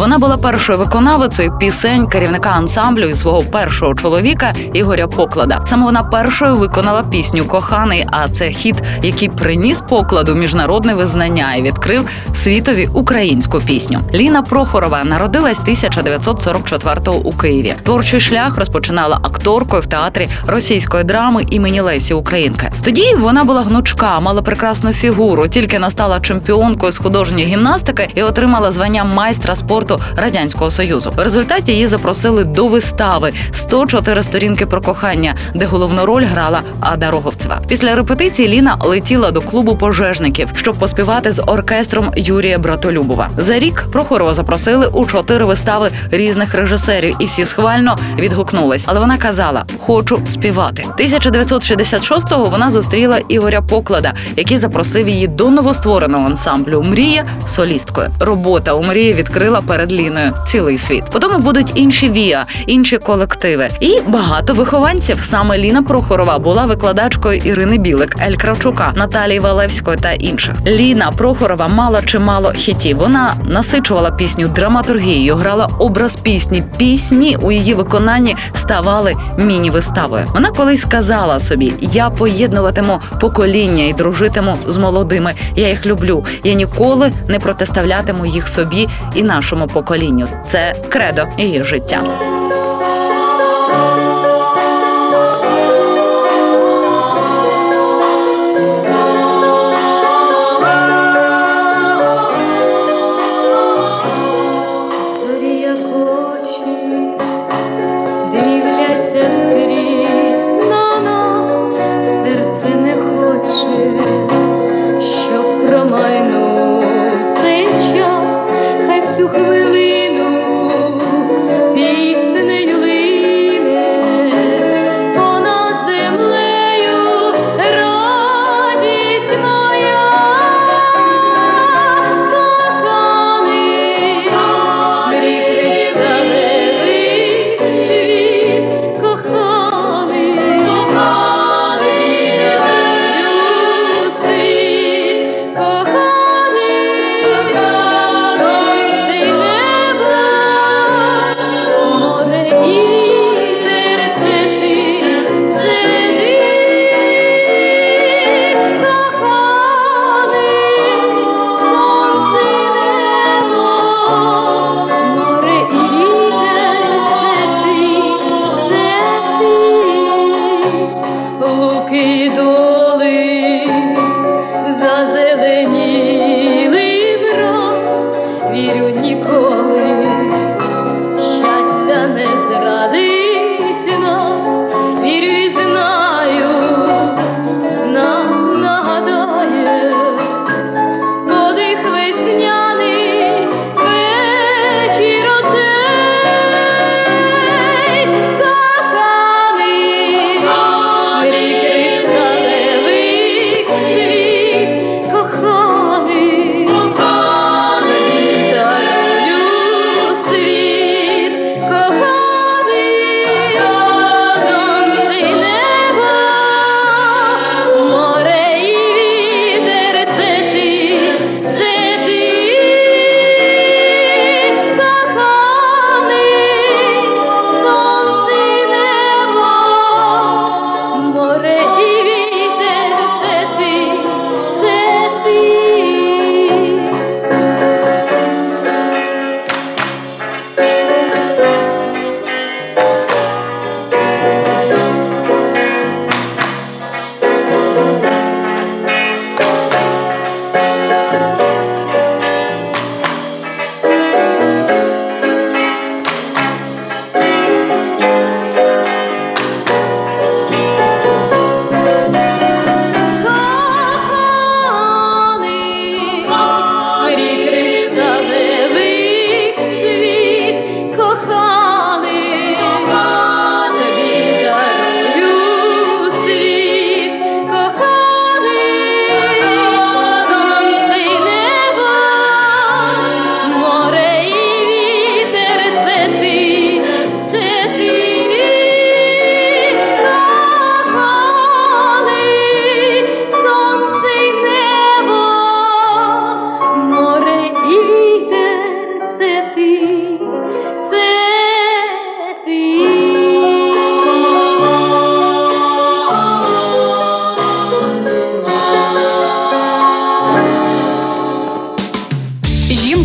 Вона була першою виконавицею пісень керівника ансамблю і свого першого чоловіка Ігоря Поклада. Саме вона першою виконала пісню Коханий. А це хіт, який приніс покладу міжнародне визнання і відкрив світові українську пісню. Ліна Прохорова народилась 1944-го у Києві. Творчий шлях розпочинала акторкою в театрі російської драми імені Лесі Українки. Тоді вона була гнучка, мала прекрасну фігуру, тільки настала чемпіонкою з художньої гімнастики і отримала звання майстра спорту радянського союзу. В результаті її запросили до вистави «104 сторінки про кохання, де головну роль грала Ада Роговцева. Після репетиції Ліна летіла до клубу пожежників, щоб поспівати з оркестром Юрія Братолюбова. За рік Прохорова запросили у чотири вистави різних режисерів, і всі схвально відгукнулись. Але вона казала: Хочу співати. 1966-го вона зустріла Ігоря Поклада, який запросив її до новоствореного ансамблю Мрія солісткою. Робота у мрії відкрила перед Ліною цілий світ. Потім будуть інші віа, інші колективи і багато вихованців. Саме Ліна Прохорова була викладачкою Ірини Білик, Ель Кравчука, Наталії Валевської та інших. Ліна Прохорова мала чимало хітів. Вона насичувала пісню драматургією, грала образ пісні. Пісні у її виконанні ставали міні-виставою. Вона колись сказала собі: я поєднуватиму покоління і дружитиму з молодими. Я їх люблю. Я ніколи не протиставлятиму їх собі і нашому поколінню. Це кредо її життя.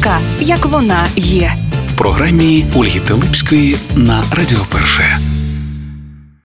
Жінка, як вона є. в програмі Ольги Телипської на Радіо Перше.